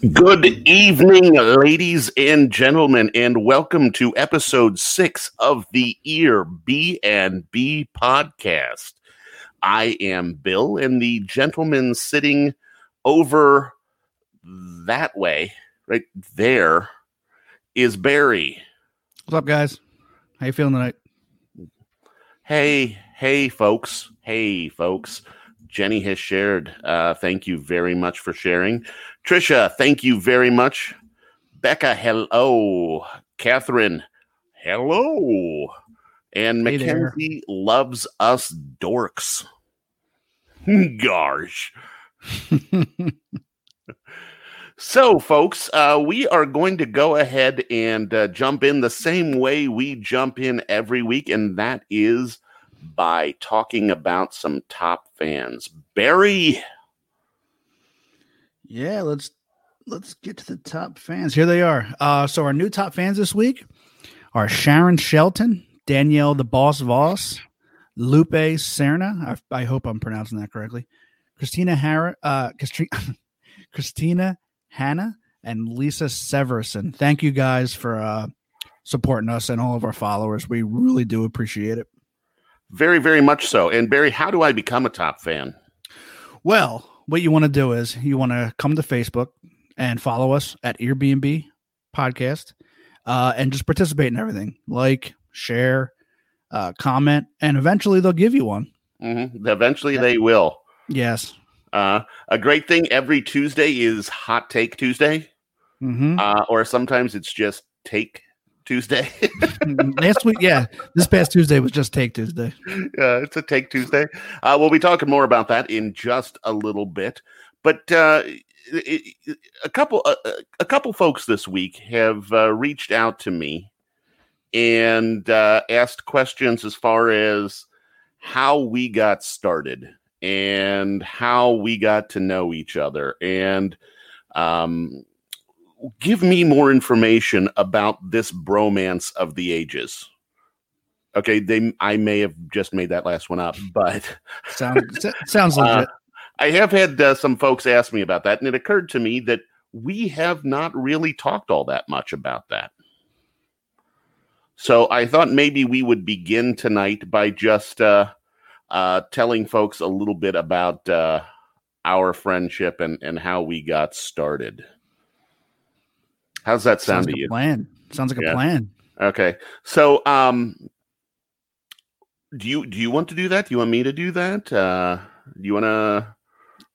Good evening, ladies and gentlemen, and welcome to episode six of the Ear B and B podcast. I am Bill, and the gentleman sitting over that way, right there, is Barry. What's up, guys? How you feeling tonight? Hey, hey, folks. Hey, folks. Jenny has shared. Uh, thank you very much for sharing. Trisha, thank you very much. Becca, hello. Catherine, hello. And Hey there. Mackenzie loves us dorks. Gosh. So, folks, uh, we are going to go ahead and uh, jump in the same way we jump in every week, and that is by talking about some top fans. Barry, yeah, let's let's get to the top fans. Here they are. Uh, so our new top fans this week are Sharon Shelton, Danielle the Boss Voss, Lupe Serna. I, I hope I'm pronouncing that correctly. Christina Hara, uh, Christi- Christina Hanna, and Lisa Severson. Thank you guys for uh, supporting us and all of our followers. We really do appreciate it. very, very much so. And Barry, how do I become a top fan? Well, what you want to do is you want to come to Facebook and follow us at Airbnb Podcast, uh, and just participate in everything. Like, share, uh, comment, and eventually they'll give you one. hmm Eventually, they will. Yes. Uh, a great thing every Tuesday is Hot Take Tuesday, hmm uh, or sometimes it's just Take Tuesday. Last week, yeah, this past Tuesday was just Take Tuesday. uh, it's a Take Tuesday. Uh, we'll be talking more about that in just a little bit. But uh, it, it- a couple, a, a couple folks this week have uh, reached out to me and uh, asked questions as far as how we got started and how we got to know each other and um, give me more information about this bromance of the ages. Okay they i may have just made that last one up but Sounds sounds Uh, legit. i have had uh, some folks ask me about that and it occurred to me that we have not really talked all that much about that. So i thought maybe we would begin tonight by just uh, uh, telling folks a little bit about uh, our friendship and, and how we got started how's that sound Sounds to like you a plan. Sounds like Yeah. a plan. Okay. So um do you do you want to do that? Do you want me to do that? Uh do you want to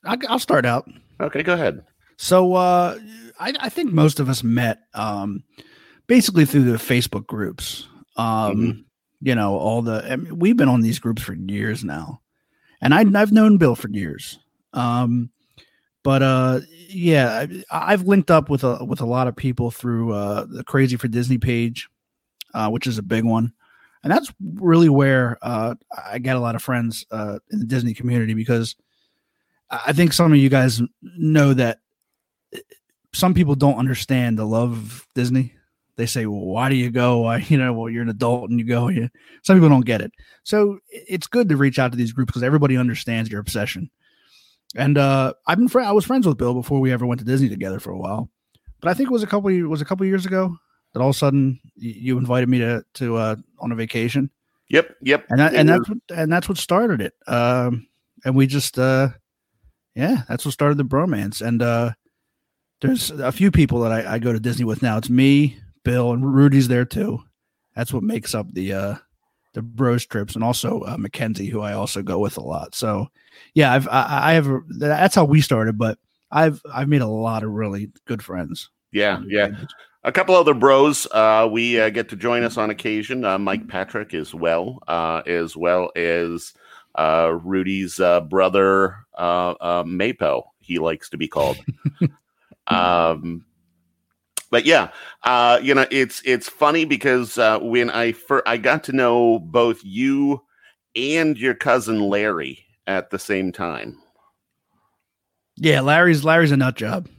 I, I'll start out. Okay, go ahead. So uh, I, I think most of us met um, basically through the Facebook groups. Um, Mhm. You know, all the I mean, we've been on these groups for years now, and I, I've known Bill for years. Um, but uh, yeah, I, I've linked up with a with a lot of people through uh, the Crazy for Disney page, uh, which is a big one, and that's really where uh, I get a lot of friends uh, in the Disney community because I think some of you guys know that some people don't understand the love of Disney. They say, "Well, why do you go? You know, well, you're an adult and you go." Some people don't get it, so it's good to reach out to these groups because everybody understands your obsession. And uh, I've been fr- I was friends with Bill before we ever went to Disney together for a while, but I think it was a couple it was a couple years ago that all of a sudden you invited me to to uh, on a vacation, Yep, yep. and that, and that's what and that's what started it. Um, and we just uh, yeah, that's what started the bromance. And uh, there's a few people that I, I go to Disney with now. It's me, Bill, and Rudy's there too. That's what makes up the uh, the bros trips, and also uh, Mackenzie, who I also go with a lot. So yeah, I've I, I have a, that's how we started, but I've I've made a lot of really good friends. yeah, yeah. A couple other bros uh we uh, get to join us on occasion. Uh, Mike Patrick as well, uh as well as uh Rudy's uh brother uh, uh Mapo, he likes to be called. um but yeah, uh, you know, it's it's funny because uh, when I fir- I got to know both you and your cousin Larry at the same time. Yeah, Larry's Larry's a nut job.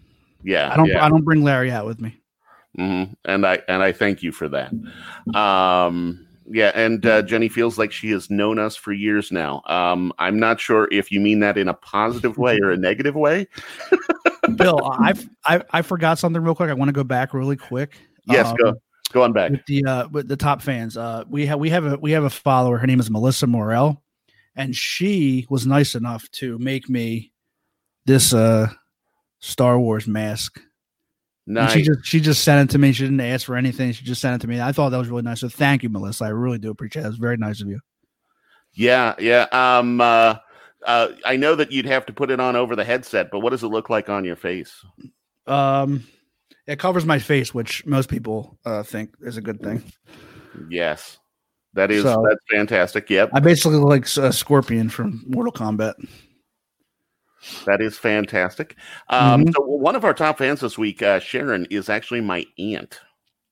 Yeah, I don't yeah. I don't bring Larry out with me. hmm And I and I thank you for that. Um, yeah, and uh, Jenny feels like she has known us for years now. Um, I'm not sure if you mean that in a positive way or a negative way. Bill, I, I I forgot something real quick. I want to go back really quick. Yes, um, go go on back with the uh, with the top fans. Uh, we have we have a we have a follower. Her name is Melissa Morel, and she was nice enough to make me this uh Star Wars mask. Nice. And she just she just sent it to me. She didn't ask for anything. She just sent it to me. I thought that was really nice. So thank you, Melissa. I really do appreciate it. It was very nice of you. Yeah, yeah. Um uh uh, I know that you'd have to put it on over the headset, but what does it look like on your face? Um, it covers my face, which most people uh, think is a good thing. Yes, that is so, that's fantastic. Yep, I basically look like a Scorpion from Mortal Kombat. That is fantastic. Um, mm-hmm. So one of our top fans this week, uh, Sharon, is actually my aunt.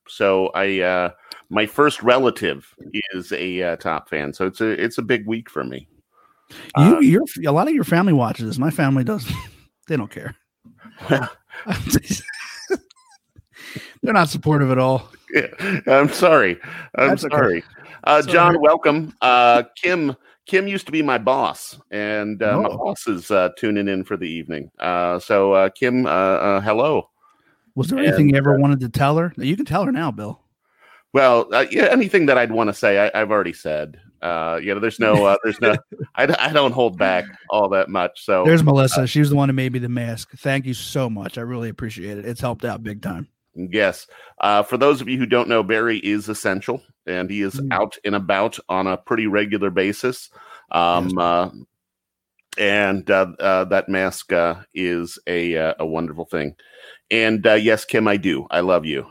So I, uh, my first relative is a uh, top fan. So it's a it's a big week for me. You, uh, you're a lot of your family watches this. My family does. they don't care. Well, They're not supportive at all. Yeah, I'm sorry. I'm That's sorry. Okay. Uh, John, welcome. Uh, Kim. Kim used to be my boss, and uh, oh. my boss is uh, tuning in for the evening. Uh, so, uh, Kim, uh, uh, hello. Was there anything and, you ever wanted to tell her? You can tell her now, Bill. Well, uh, yeah, anything that I'd want to say, I, have already said. Uh, you know, there's no, uh, there's no, I, I don't hold back all that much. So there's Melissa. Uh, she was the one who made me the mask. Thank you so much. I really appreciate it. It's helped out big time. Yes. Uh, for those of you who don't know, Barry is essential and he is mm. out and about on a pretty regular basis. Um, yes. uh, and uh, uh, that mask uh, is a uh, a wonderful thing. And uh, yes, Kim, I do. I love you.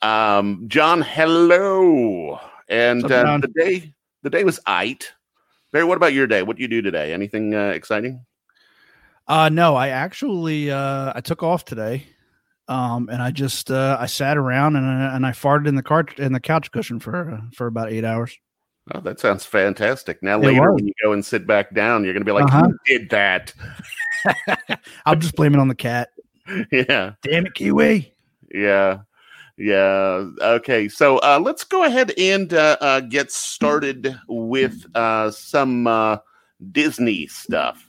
Um, John, hello. And uh, the day the day was it. Barry, what about your day? What do you do today? Anything uh, exciting? Uh no, I actually uh I took off today. Um and I just uh I sat around and I, and I farted in the car in the couch cushion for uh, for about 8 hours. Oh, that sounds fantastic. Now later when you go and sit back down, you're going to be like, uh-huh. "Who did that?" I'll just blame it on the cat. Yeah. Damn it, Kiwi. Yeah. Yeah. Okay. So uh, let's go ahead and uh, uh, get started with uh, some uh, Disney stuff.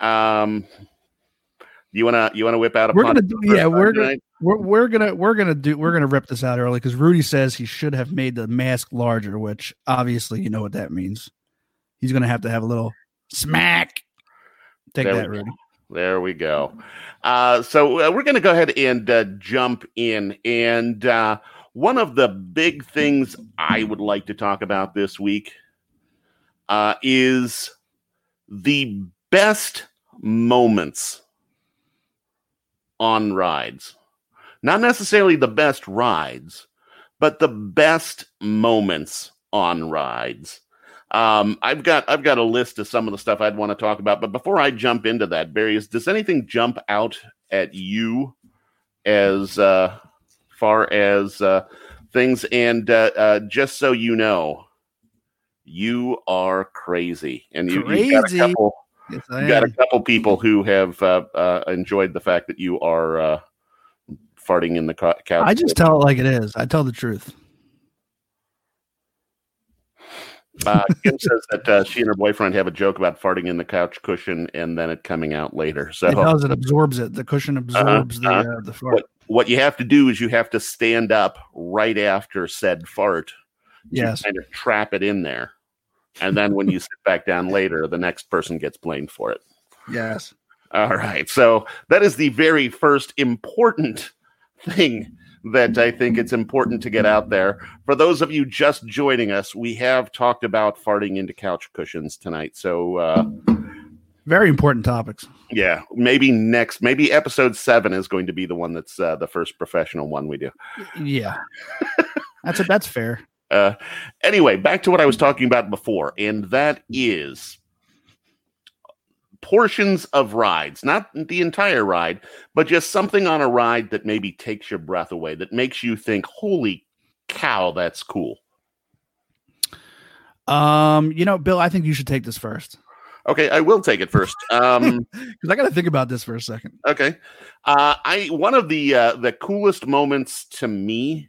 Um, you wanna you wanna whip out a we're gonna do yeah we're gonna we're, we're gonna we're gonna do we're gonna rip this out early because Rudy says he should have made the mask larger, which obviously you know what that means. He's gonna have to have a little smack. Take there that, Rudy. There we go. Uh, so uh, we're going to go ahead and uh, jump in. And uh, one of the big things I would like to talk about this week uh, is the best moments on rides. Not necessarily the best rides, but the best moments on rides. Um, I've got I've got a list of some of the stuff I'd want to talk about, but before I jump into that, Barry, does anything jump out at you as uh, far as uh, things? And uh, uh, just so you know, you are crazy, and you, crazy. got a couple. Yes, you got a couple people who have uh, uh, enjoyed the fact that you are uh, farting in the couch. I just tell it like it is. I tell the truth. Uh, Kim says that uh, she and her boyfriend have a joke about farting in the couch cushion and then it coming out later. So it does. It absorbs it. The cushion uh-huh, absorbs uh-huh, the uh, the fart. What, what, you have to do is you have to stand up right after said fart. Yes. Kind of trap it in there, and then when you sit back down later, the next person gets blamed for it. Yes. All right. So that is the very first important thing that I think it's important to get out there. For those of you just joining us, we have talked about farting into couch cushions tonight. So, uh, very important topics. Yeah, maybe next, maybe episode seven is going to be the one that's uh, the first professional one we do. Yeah, that's a, that's fair. Uh, anyway, back to what I was talking about before, and that is portions of rides, not the entire ride, but just something on a ride that maybe takes your breath away, that makes you think, holy cow, that's cool? Um, you know, Bill, I think you should take this first. Okay, I will take it first. Um, because I got to think about this for a second. Okay, uh, I one of the uh, the coolest moments to me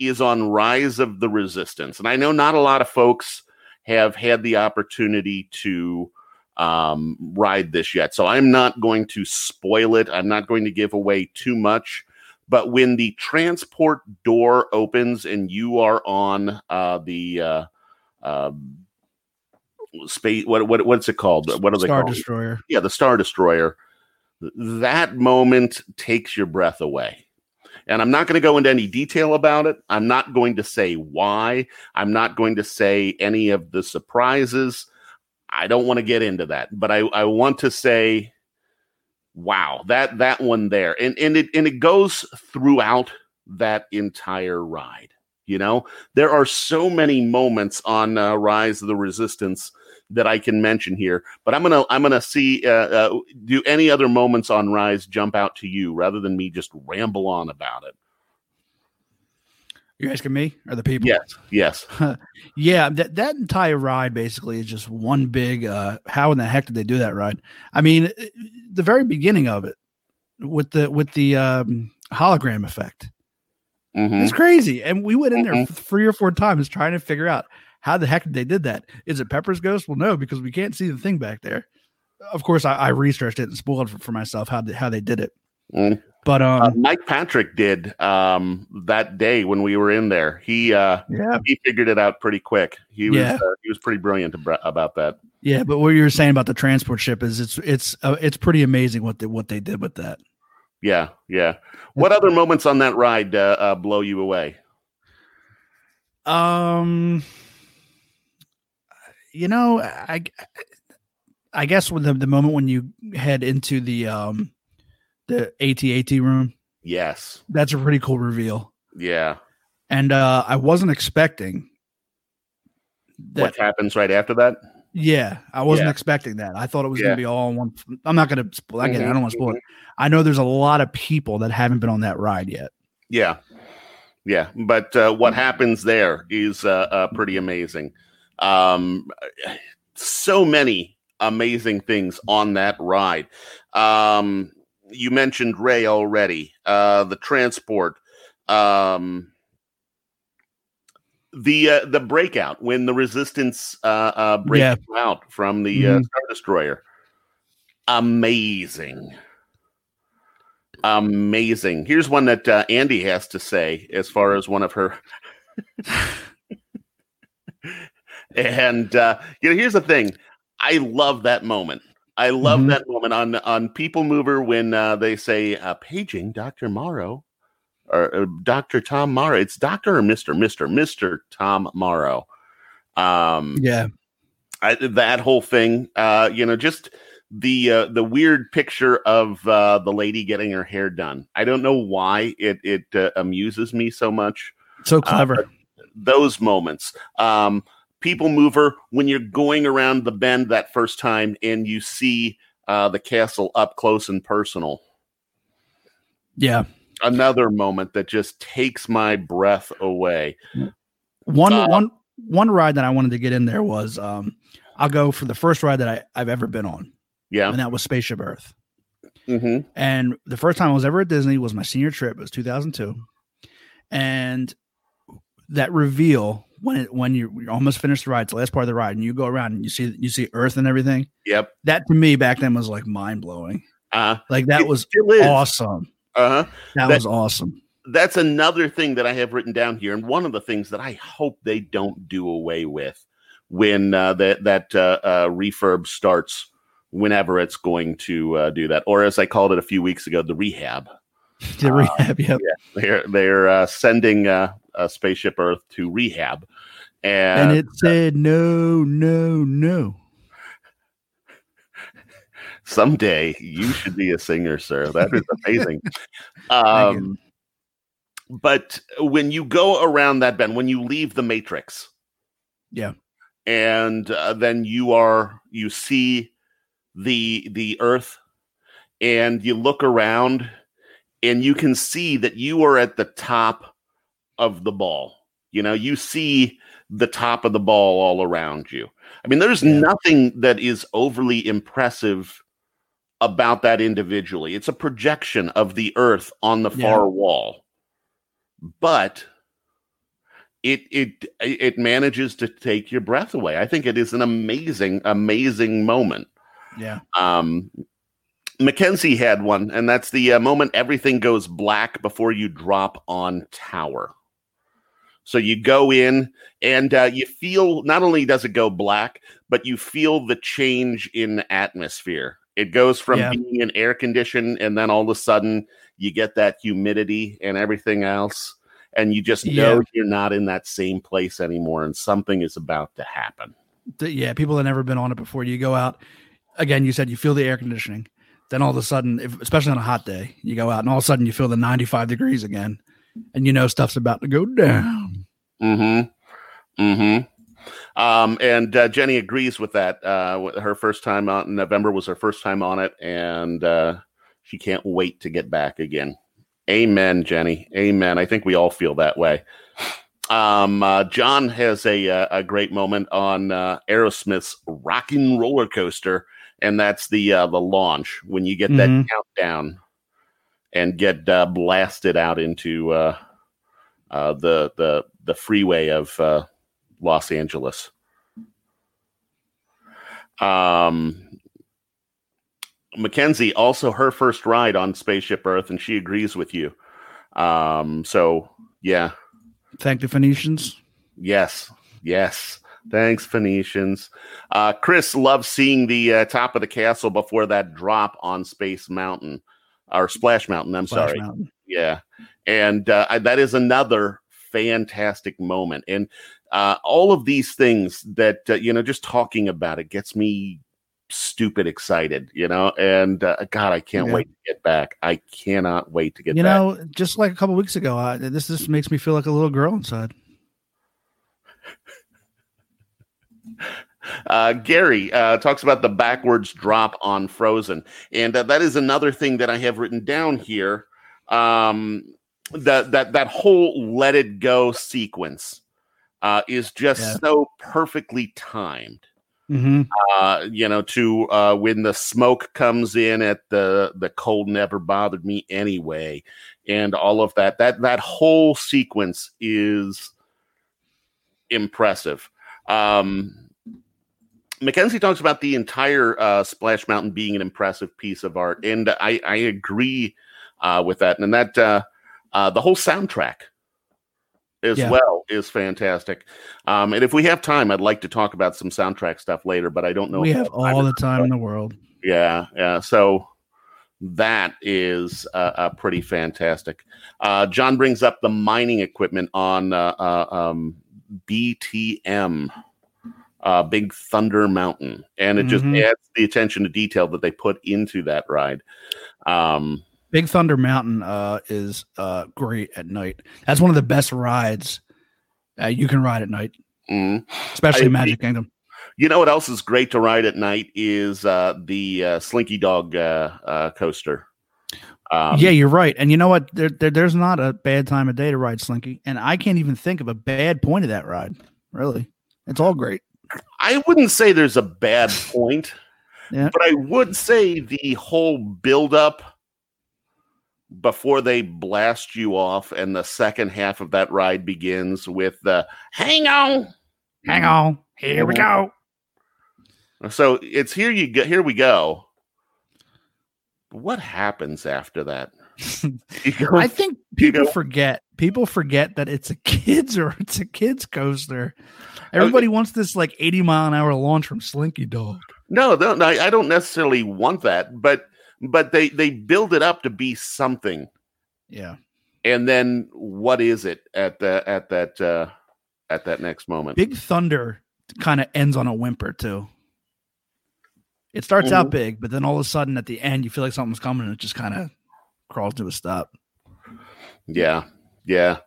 is on Rise of the Resistance, and I know not a lot of folks have had the opportunity to um, ride this yet. So I'm not going to spoil it. I'm not going to give away too much. But when the transport door opens and you are on uh, the uh, uh, space, what, what what's it called? What are they Star called? Destroyer. Yeah, the Star Destroyer. That moment takes your breath away. And I'm not going to go into any detail about it. I'm not going to say why. I'm not going to say any of the surprises. I don't want to get into that, but I, I want to say, wow, that that one there, and and it and it goes throughout that entire ride. You know, there are so many moments on uh, Rise of the Resistance that I can mention here, but I'm gonna I'm gonna see uh, uh, do any other moments on Rise jump out to you rather than me just ramble on about it. You're asking me or the people? Yes, yes, yeah. That that entire ride basically is just one big. uh How in the heck did they do that ride? I mean, eh, the very beginning of it with the with the um, hologram effect. Mhm. It's crazy, and we went in there Mhm. three or four times trying to figure out how the heck they did that. Is it Pepper's ghost? Well, no, because we can't see the thing back there. Of course, I, I researched it and spoiled for, for myself how they, how they did it. Mm. But um, Uh, Mike Patrick did um, that day when we were in there. He uh, yeah, he figured it out pretty quick. He was Yeah. uh, he was pretty brilliant about that. yeah. But what you were saying about the transport ship is it's it's uh, it's pretty amazing what they what they did with that. Yeah, yeah. What other moments on that ride uh, uh, blow you away? Um, you know, I I guess with the, the moment when you head into the um the AT-AT room, Yes, that's a pretty cool reveal. yeah. And uh I wasn't expecting that. what happens right after that? Yeah, I wasn't Yeah. expecting that. I thought it was Yeah. going to be all one. I'm not going to. spoil I it. I don't want to spoil it. I know there's a lot of people that haven't been on that ride yet. Yeah, yeah. But uh, what happens there is uh, uh, pretty amazing. Um, so many amazing things on that ride. Um, you mentioned Ray already. Uh, the transport. Um, the uh, the breakout when the resistance uh, uh, breaks Yeah. out from the uh, Mhm. Star Destroyer. Amazing. Amazing. Here's one that uh, Andy has to say as far as one of her. and uh, you know, here's the thing. I love that moment. I love Mhm. that moment on on People Mover when uh, they say uh, paging Dr. Morrow or uh, Dr. Tom Morrow. It's Doctor or Mister Mister Mister Tom Morrow. Um, Yeah, I, that whole thing, uh, you know, just the uh, the weird picture of uh, the lady getting her hair done. I don't know why it it uh, amuses me so much. so clever. Those moments, um, people mover when you're going around the bend that first time and you see uh, the castle up close and personal. yeah, Another moment that just takes my breath away. one uh, one one ride that I wanted to get in there was um I'll go for the first ride that I, I've ever been on, Yeah. and that was Spaceship Earth. hmm And the first time I was ever at Disney was my senior trip. It was 2002, and that reveal when it when you you almost finished the ride, it's the last part of the ride, and you go around and you see you see Earth and everything. Yep. That to me back then was like mind blowing. Uh, Like that was awesome. Uh-huh. That, That- was awesome. that's another thing that I have written down here, and one of the things that I hope they don't do away with when uh, that that uh, uh, refurb starts, whenever it's going to uh, do that, or as I called it a few weeks ago, the rehab. The rehab, yep. They're they're uh, sending uh, uh, Spaceship Earth to rehab, and, and it said no, no, no. someday you should be a singer, sir. That is amazing. Um, but when you go around that bend, when you leave the Matrix, Yeah. and uh, then you are you see the the Earth, and you look around, and you can see that you are at the top of the ball. You know, you see the top of the ball all around you. I mean, there's Yeah. nothing that is overly impressive about that individually. It's a projection of the earth on the Yeah. far wall. But it it it manages to take your breath away. I think it is an amazing amazing moment. Yeah. Um, Mackenzie had one, and that's the uh, moment everything goes black before you drop on tower. So you go in and uh, you feel not only does it go black, but you feel the change in atmosphere. It goes from Yeah. being an air condition, and then all of a sudden you get that humidity and everything else, and you just know Yeah. you're not in that same place anymore, and something is about to happen. Yeah, people that never been on it before. You go out again. You said you feel the air conditioning. Then all of a sudden, if, especially on a hot day, you go out and all of a sudden you feel the 95 degrees again, and you know stuff's about to go down. Mm-hmm. Mm-hmm. Um, and uh, Jenny agrees with that. Uh, her first time out in November was her first time on it, and uh, she can't wait to get back again. Amen, Jenny. Amen. I think we all feel that way. Um, uh, John has a uh, a great moment on uh, Aerosmith's "Rockin' Roller Coaster," and that's the uh, the launch when you get that Mhm. countdown and get uh, blasted out into uh, uh, the the the freeway of uh, Los Angeles. Um, Mackenzie also her first ride on Spaceship Earth, and she agrees with you. Um, so yeah, Thank the Phoenicians. yes, yes. Thanks, Phoenicians. Uh, Chris loves seeing the uh, top of the castle before that drop on Space Mountain or Splash Mountain. I'm Splash sorry. Mountain. Yeah, and uh, I- that is another fantastic moment, and uh, all of these things that uh, you know, just talking about it gets me stupid excited, you know. And uh, God, I can't Yeah. wait to get back. I cannot wait to get back You back. know, just like a couple weeks ago, I, this just makes me feel like a little girl inside. Uh, Gary uh, talks about the backwards drop on Frozen, and uh, that is another thing that I have written down here. Um, that that that whole "Let It Go" sequence uh, is just Yeah. so perfectly timed. Mm-hmm. Uh, you know, to uh, when the smoke comes in at the the cold never bothered me anyway, and all of that. That that whole sequence is impressive. Um, Mackenzie talks about the entire uh, Splash Mountain being an impressive piece of art, and I, I agree uh, with that. And that uh, uh, the whole soundtrack as Yeah. well is fantastic. Um, and if we have time, I'd like to talk about some soundtrack stuff later, but I don't know. We have all the time. in the world. Yeah, yeah. So that is uh, uh, pretty fantastic. Uh, John brings up the mining equipment on uh, uh, um, BTM, uh, Big Thunder Mountain, and it just Mhm. adds the attention to detail that they put into that ride. Um, Big Thunder Mountain uh, is uh, great at night. That's one of the best rides uh, you can ride at night, mm. especially I- Magic Kingdom. You know what else is great to ride at night is uh, the uh, Slinky Dog uh, uh, coaster. Um, yeah, you're right. And you know what? There, there, there's not a bad time of day to ride Slinky, and I can't even think of a bad point of that ride. Really, it's all great. I wouldn't say there's a bad point, Yeah. but I would say the whole buildup before they blast you off and the second half of that ride begins with the hang on. Hang on, here we mhm. go. So it's here you go here we go. What happens after that? Go- I think people forget. People forget that it's a kids or it's a kids coaster. Everybody oh, wants this like 80 mile an hour launch from Slinky Dog. no, no, no, I don't necessarily want that, but but they they build it up to be something. Yeah. And then what is it at the at that uh at that next moment? Big Thunder kind of ends on a whimper too. It starts out Mhm. big, but then all of a sudden at the end you feel like something's coming and it just kind of crawls to a stop. Yeah, yeah.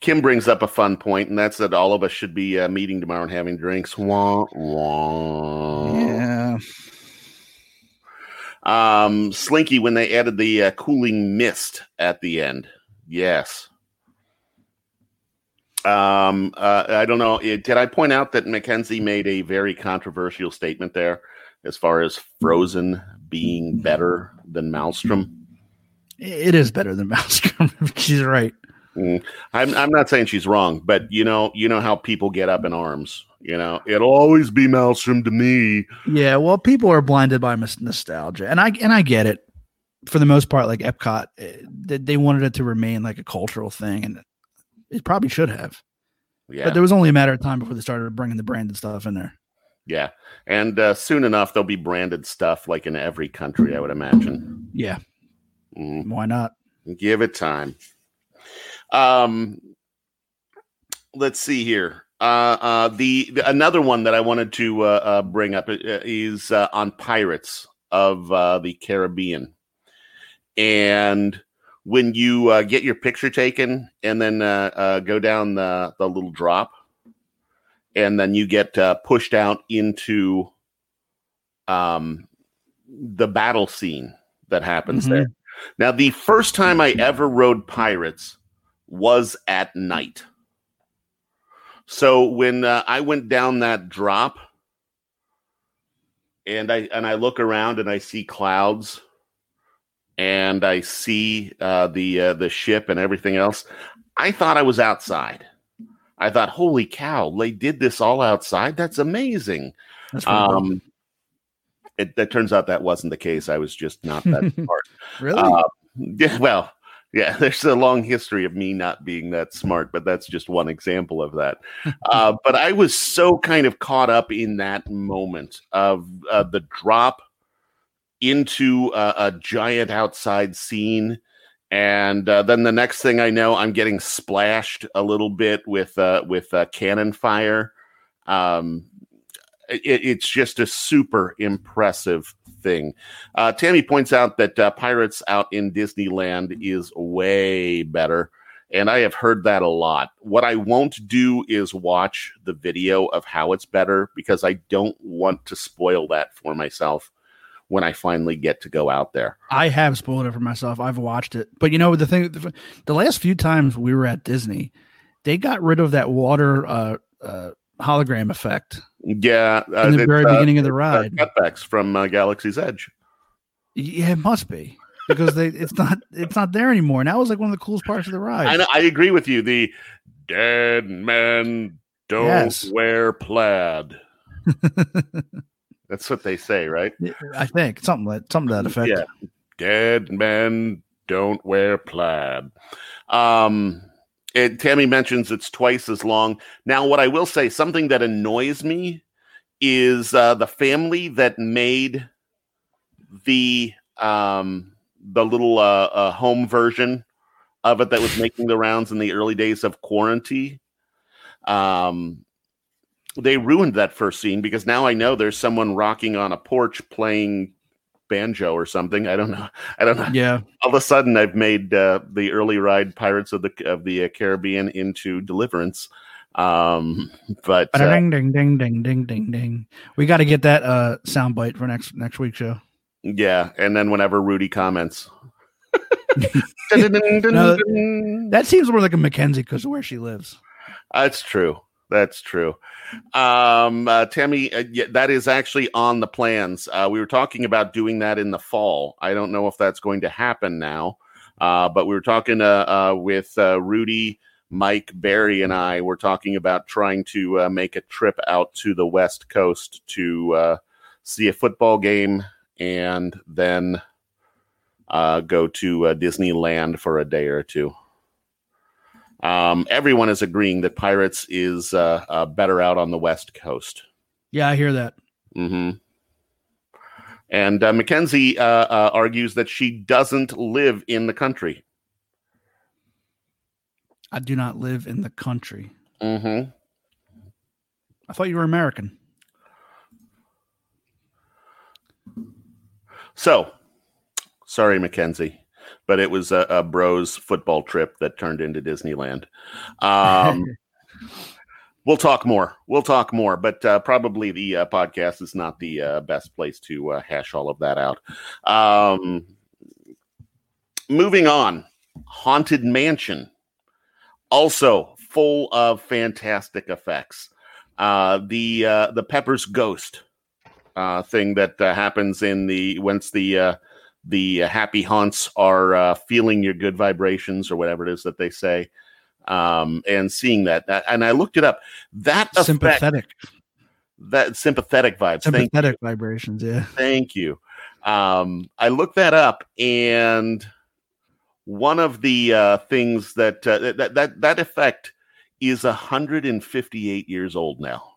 Kim brings up a fun point, and that's that all of us should be uh, meeting tomorrow and having drinks. Wah, wah. Yeah. Um, Slinky when they added the uh, cooling mist at the end. Yes. Um, uh, I don't know. eh, Did I point out that Mackenzie made a very controversial statement there, as far as Frozen being better than Maelstrom? It is better than Maelstrom. She's right. I'm I'm not saying she's wrong, but you know you know how people get up in arms You know, it'll always be Maelstrom to me. Yeah, well, people are blinded by nostalgia, and I and I get it. For the most part, like Epcot, eh, they, they wanted it to remain like a cultural thing, and it probably should have. Yeah, But there was only a matter of time before they started bringing the branded stuff in there. yeah, and uh, soon enough there'll be branded stuff like in every country, I would imagine. Yeah, Mhm. why not? Give it time. Um, let's see here. Uh, uh, the, the another one that I wanted to uh, uh, bring up is uh, on Pirates of uh, the Caribbean, and when you uh, get your picture taken and then go down the the little drop, and then you get uh, pushed out into um the battle scene that happens Mhm. there. Now, the first time I ever rode Pirates was at night. So when uh, I went down that drop, and I and I look around and I see clouds, and I see uh, the uh, the ship and everything else, I thought I was outside. I thought, "Holy cow! They did this all outside. That's amazing." That's. Um, it, it turns out that wasn't the case. I was just not that smart. really. Uh, yeah, well, yeah, there's a long history of me not being that smart, but that's just one example of that. Uh, but I was so kind of caught up in that moment of uh, the drop into a, a giant outside scene. And uh, then the next thing I know, I'm getting splashed a little bit with uh, with uh, cannon fire. Um, it, it's just a super impressive thing. Uh, Tammy points out that uh, Pirates out in Disneyland is way better. And I have heard that a lot. What I won't do is watch the video of how it's better because I don't want to spoil that for myself when I finally get to go out there. I have spoiled it for myself. I've watched it, but you know the thing. The, last few times we were at Disney, they got rid of that water uh, uh, hologram effect Yeah. Uh, in the very uh, beginning of the ride. cutbacks from uh, Galaxy's Edge. yeah, it must be because they it's not it's not there anymore. And that was like one of the coolest parts of the ride. I, know- I agree with you. The dead men don't Yes. wear plaid. That's what they say, right? I think something like something to that effect. Yeah. Dead men don't wear plaid. Um, it, Tammy mentions it's twice as long. Now, what I will say, something that annoys me is uh, the family that made the um, the little uh, uh, home version of it that was making the rounds in the early days of quarantine. Um, they ruined that first scene because now I know there's someone rocking on a porch playing banjo or something. I don't know. I don't know. Yeah. All of a sudden, I've made uh, the early ride Pirates of the of the uh, Caribbean into Deliverance. Um, but uh, Ding ding ding ding ding ding ding. We got to get that uh soundbite for next next week's show. yeah, and then whenever Rudy comments, That seems more like a Mackenzie because of where she lives. That's true. That's true. Um, uh, Tammy, uh, yeah, that is actually on the plans. Uh, we were talking about doing that in the fall. I don't know if that's going to happen now, uh, but we were talking uh, uh, with Rudy, Mike, Barry, and I. We're talking about trying to make a trip out to the West Coast to see a football game and then go to Disneyland for a day or two. Um, everyone is agreeing that Pirates is uh, uh, better out on the West Coast. Yeah, I hear that. Mm-hmm. And uh, Mackenzie uh, uh, argues that she doesn't live in the country. I do not live in the country. hmm I thought you were American. So, sorry, Mackenzie, but it was a, a bros football trip that turned into Disneyland. Um, we'll talk more. We'll talk more, but uh, probably the uh, podcast is not the uh, best place to uh, hash all of that out. Um, moving on, Haunted Mansion, also full of fantastic effects. Uh, the uh, the Pepper's Ghost uh, thing that uh, happens in the once the uh, the uh, happy haunts are uh, feeling your good vibrations or whatever it is that they say. um, and seeing that, that, and I looked it up. That effect, Sympathetic, that sympathetic vibes. Sympathetic vibrations. Yeah. Thank you. Um, I looked that up, and one of the uh, things that, uh, that that that effect is 158 years old now.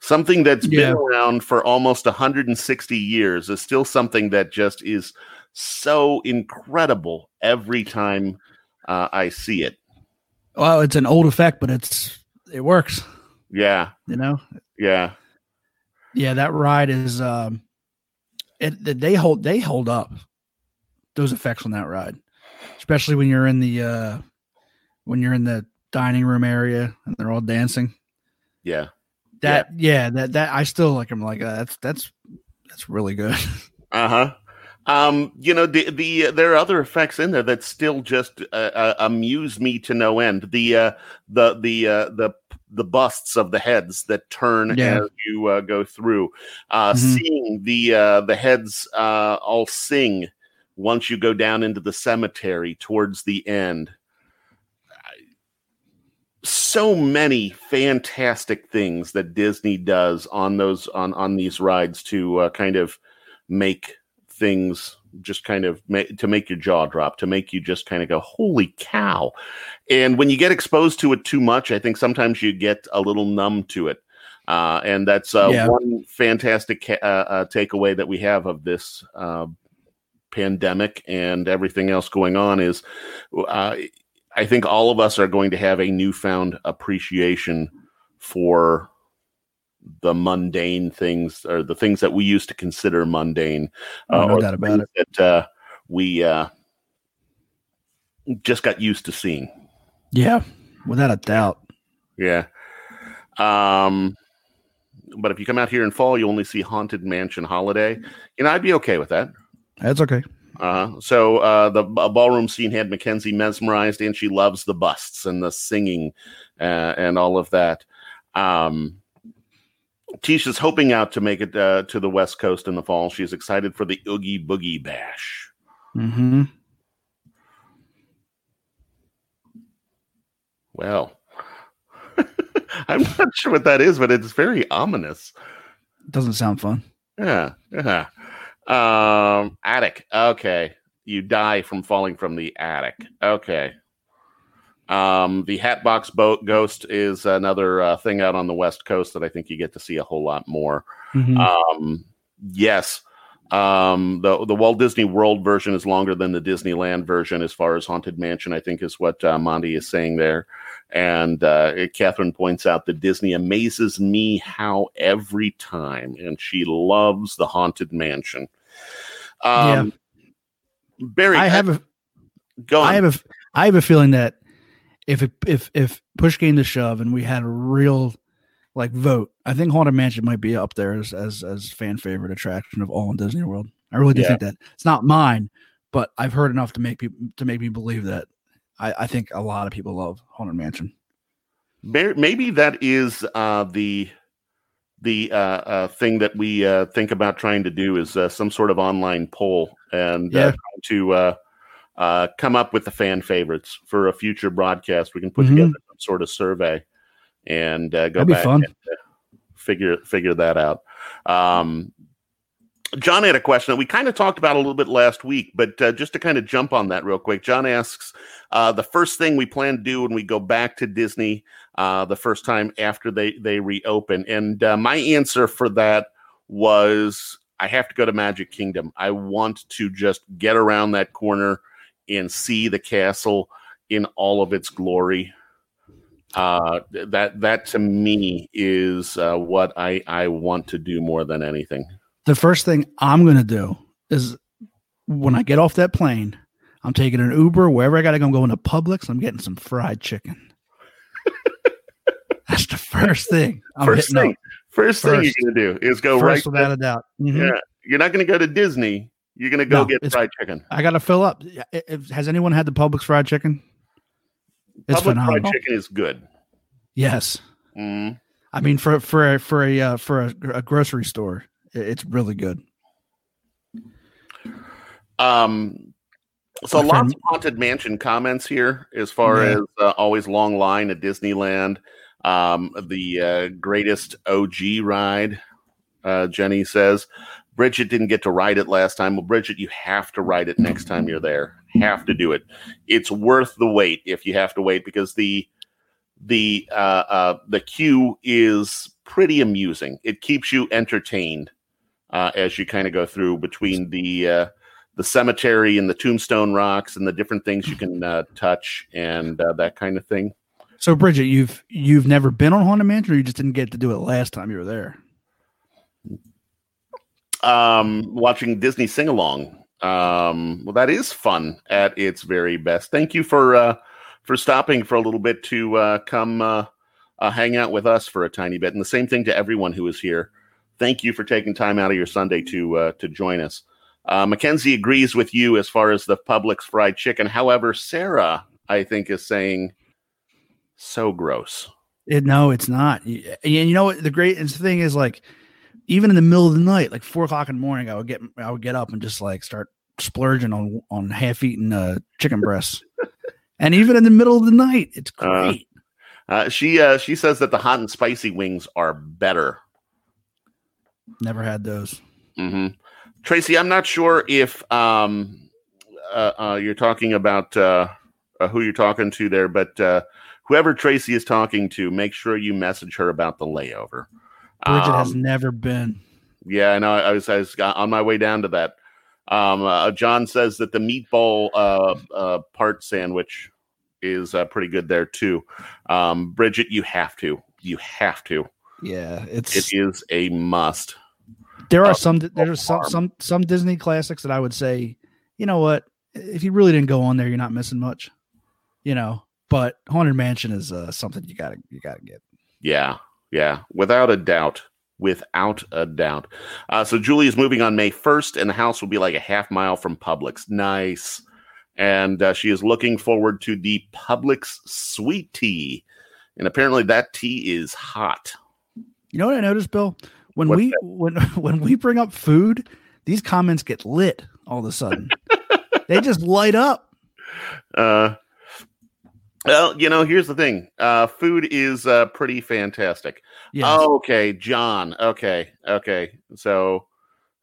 Something that's Yeah. been around for almost 160 years is still something that just is so incredible every time uh, I see it. Well, it's an old effect, but it's it works. Yeah, You know. yeah, Yeah, that ride is um, it they hold they hold up those effects on that ride, especially when you're in the uh when you're in the dining room area and they're all dancing. yeah. That yeah, that that I still like. I'm like uh, that's that's that's really good. Uh huh. Um, you know the the uh, there are other effects in there that still just uh, uh, amuse me to no end. The uh, the the uh, the the busts of the heads that turn Yeah. as you uh, go through. Uh, Mhm. Seeing the uh, the heads uh, all sing once you go down into the cemetery towards the end. So many fantastic things that Disney does on those on on these rides to uh, kind of make things just kind of ma- to make your jaw drop to make you just kind of go holy cow and when you get exposed to it too much i think sometimes you get a little numb to it uh, and that's uh, Yeah. one fantastic ca- uh, uh, takeaway that we have of this uh, pandemic and everything else going on is uh, i think all of us are going to have a newfound appreciation for the mundane things or the things that we used to consider mundane Oh, no or doubt about things that uh, we uh, just got used to seeing yeah, without a doubt. yeah um but if you come out here in fall you only see haunted mansion holiday you know i'd be okay with that That's okay. Uh, so uh, the b- ballroom scene had Mackenzie mesmerized, and she loves the busts and the singing uh, and all of that. Um, Tisha's hoping out to make it uh, to the West Coast in the fall. She's excited for the Oogie Boogie Bash. Mm-hmm. Well, I'm not sure what that is, but it's very ominous. Doesn't sound fun. Yeah, yeah. Um, attic. Okay, you die from falling from the attic. Okay. Um, the Hatbox Boat Ghost is another uh, thing out on the West Coast that I think you get to see a whole lot more. Mhm. Um, yes. Um, the the Walt Disney World version is longer than the Disneyland version as far as Haunted Mansion. I think is what uh, Monty is saying there. And uh, Catherine points out that Disney amazes me how every time, and she loves the Haunted Mansion. Um, Barry, I have a go on. I have a I have a feeling that if it, if if push came to shove and we had a real like vote, I think Haunted Mansion might be up there as as, as fan favorite attraction of all in Disney World. I really do Yeah. think that it's not mine, but I've heard enough to make people to make me believe that. I, I think a lot of people love Haunted Mansion. Maybe that is uh, the the uh, uh, thing that we uh, think about trying to do is uh, some sort of online poll and Yeah. uh, to uh, uh, come up with the fan favorites for a future broadcast. We can put Mhm. together some sort of survey and uh, go That'd back and uh, figure figure that out. Um, John had a question that we kind of talked about a little bit last week, but uh, just to kind of jump on that real quick, John asks uh, the first thing we plan to do when we go back to Disney uh, the first time after they they reopen, and uh, my answer for that was I have to go to Magic Kingdom. I want to just get around that corner and see the castle in all of its glory. Uh, that that to me is uh, what I I want to do more than anything. The first thing I'm gonna do is when I get off that plane, I'm taking an Uber wherever I gotta go. I'm going to Publix. I'm getting some fried chicken. That's the first thing. I'm first hitting thing, up. first, thing you're gonna do is go First, right. without a doubt. Mhm. Yeah, you're not gonna go to Disney. You're gonna go No, get fried chicken. I got to fill up. Yeah, i- if- has anyone had the Publix fried chicken? It's Publix fried chicken is good. Yes, Mm. I mean for for a, for a uh, for a, a grocery store, it's really good. Um, So lots of haunted mansion comments here, as far Yeah. as uh, always long line at Disneyland, um, the uh, greatest OG ride. Uh, Jenny says Bridget didn't get to ride it last time. Well, Bridget, you have to ride it next time you're there. Have to do it. It's worth the wait if you have to wait because the the uh, uh, the queue is pretty amusing. It keeps you entertained uh, as you kind of go through between the uh, the cemetery and the tombstone rocks and the different things you can uh, touch and uh, that kind of thing. So, Bridget, you've you've never been on Haunted Mansion, or you just didn't get to do it last time you were there? Um, watching Disney sing along. Um, well, that is fun at its very best. Thank you for uh, for stopping for a little bit to uh, come uh, uh, hang out with us for a tiny bit, and the same thing to everyone who is here. Thank you for taking time out of your Sunday to uh, to join us. Uh, Mackenzie agrees with you as far as the Publix fried chicken. However, Sarah, I think, is saying so gross. It, no, it's not. And you know what? The great thing is, like, even in the middle of the night, like four o'clock in the morning, I would get I would get up and just like start splurging on on half eaten uh, chicken breasts. and even in the middle of the night, it's Uh, great. Uh, she uh, she says that the hot and spicy wings are better. Never had those. hmm Tracy, I'm not sure if um, uh, uh, you're talking about uh, uh, who you're talking to there, but uh, whoever Tracy is talking to, make sure you message her about the layover. Bridget has Um, never been. yeah, I know. I was, I was on my way down to that. Um, uh, John says that the meatball uh, uh, part sandwich is uh, pretty good there too. Um, Bridget, you have to. You have to. Yeah, it's It is a must. there uh, are some there are some some some Disney classics that I would say, you know what? If you really didn't go on there, you're not missing much. You know, but Haunted Mansion is uh, something you gotta you gotta get. Yeah, yeah, without a doubt. Without a doubt. Uh, so Julie is moving on May 1st, and the house will be like a half mile from Publix. Nice. And uh, she is looking forward to the Publix sweet tea. And apparently that tea is hot. You know what I noticed, Bill? When What's we when when we bring up food, these comments get lit all of a sudden. they just light up. Uh, well, you know, here's the thing uh, food is uh, pretty fantastic. Yes. Oh, okay, John. Okay, okay. So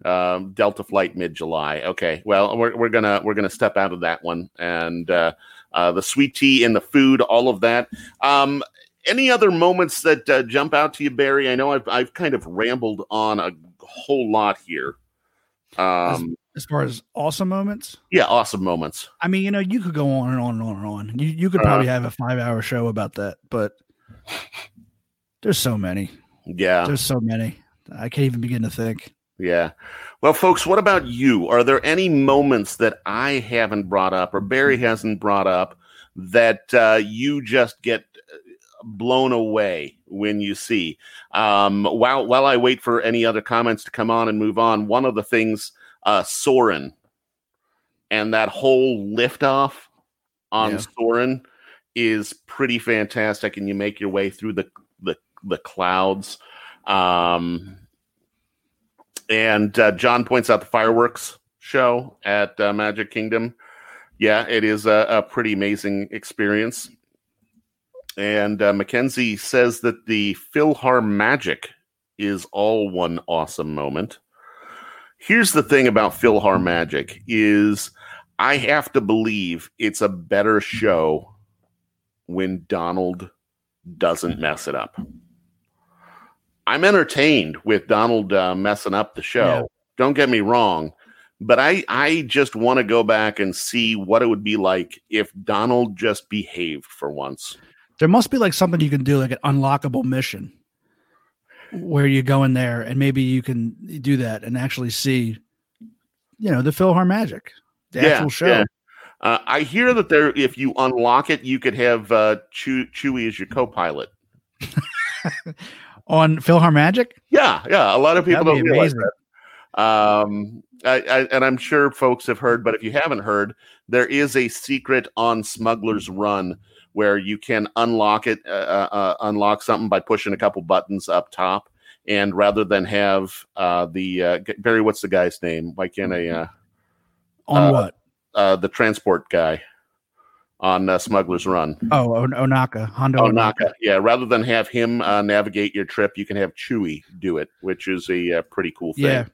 um, Delta flight mid July. Okay, well we're we're gonna we're gonna step out of that one and uh, uh, the sweet tea and the food, all of that. Um, any other moments that uh, jump out to you, Barry? I know I've I've kind of rambled on a whole lot here. Um, as far as awesome moments, yeah, awesome moments. I mean, you know, you could go on and on and on and on. You you could probably have a five hour show about that, but there's so many. Yeah, There's so many. I can't even begin to think. Yeah. Well, folks, what about you? Are there any moments that I haven't brought up or Barry hasn't brought up that uh, you just get uh, blown away when you see? Um, while while I wait for any other comments to come on and move on, one of the things, uh, Soarin', and that whole liftoff on Yeah. Soarin' is pretty fantastic, and you make your way through the the the clouds. Um, and uh, John points out the fireworks show at uh, Magic Kingdom. Yeah, it is a, a pretty amazing experience. And uh, Mackenzie says that the PhilharMagic is all one awesome moment. Here's the thing about PhilharMagic is I have to believe it's a better show when Donald doesn't mess it up. I'm entertained with Donald uh, messing up the show. Yeah. Don't get me wrong, but I I just want to go back and see what it would be like if Donald just behaved for once. There must be like something you can do, like an unlockable mission where you go in there and maybe you can do that and actually see, you know, the PhilharMagic, the Yeah, actual show. yeah. Uh, I hear that there, if you unlock it, you could have uh, Chew- Chewie as your co-pilot. On PhilharMagic? Yeah, yeah. A lot of people That'd don't realize amazing. that. Um, I, I, and I'm sure folks have heard, but if you haven't heard, there is a secret on Smuggler's Run where you can unlock it, uh, uh, uh, unlock something by pushing a couple buttons up top, and rather than have uh, the uh, Barry, what's the guy's name? Why can't I? Uh, On what? uh, the transport guy on uh, Smuggler's Run. Oh, Ohnaka, Hondo Ohnaka. Yeah, rather than have him uh, navigate your trip, you can have Chewie do it, which is a uh, pretty cool thing. Yeah.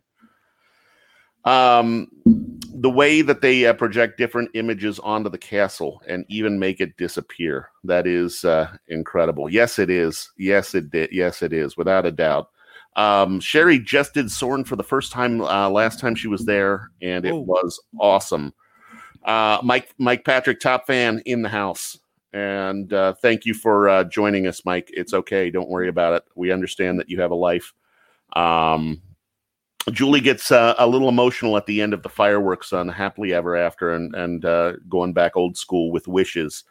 Um, the way that they uh, project different images onto the castle and even make it disappear that is uh, incredible. Yes, it is. Yes, it did. Yes, it is, without a doubt. Um, Sherry just did Soarin' for the first time uh, last time she was there, and it Oh. was awesome. Uh, Mike Mike Patrick, top fan in the house, and uh, thank you for uh, joining us, Mike. It's okay, don't worry about it. We understand that you have a life. Um, Julie gets uh, a little emotional at the end of the fireworks on Happily Ever After, and and uh, going back old school with wishes.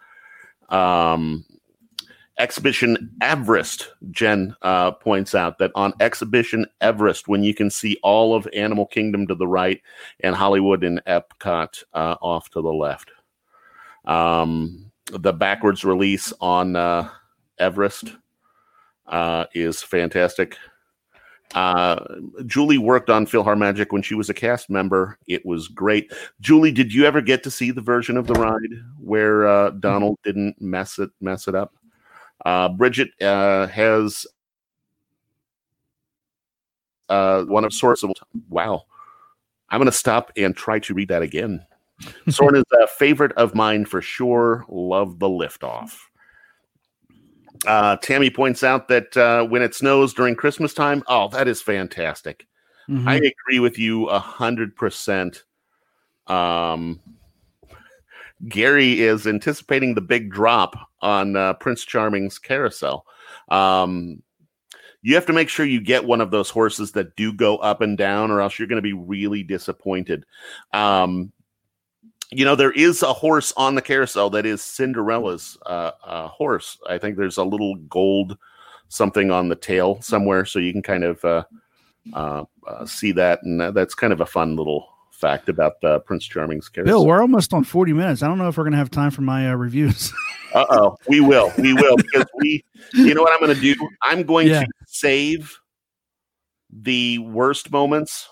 Um, Expedition Everest, Jen uh, points out that on Expedition Everest, when you can see all of Animal Kingdom to the right and Hollywood and Epcot uh, off to the left. Um, the backwards release on uh, Everest uh, is fantastic. Uh, Julie worked on PhilharMagic when she was a cast member. It was great. Julie, did you ever get to see the version of the ride where uh, Donald didn't mess it mess it up? Uh, Bridget uh, has uh, one of sorts of wow. I'm going to stop and try to read that again. Soarin' is a favorite of mine for sure. Love the liftoff. Uh, Tammy points out that uh, when it snows during Christmas time, oh, that is fantastic. Mhm. I agree with you a hundred percent. Um, Gary is anticipating the big drop on uh, Prince Charming's carousel. Um, you have to make sure you get one of those horses that do go up and down, or else you're going to be really disappointed. Um, you know, there is a horse on the carousel that is Cinderella's uh, uh, horse. I think there's a little gold something on the tail somewhere, so you can kind of uh, uh, uh, see that, and that's kind of a fun little fact about uh, Prince Charming's carousel. Bill, we're almost on 40 minutes. I don't know if we're going to have time for my uh, reviews. Uh oh, we will, we will, because we, you know what I'm going to do? I'm going Yeah. to save the worst moments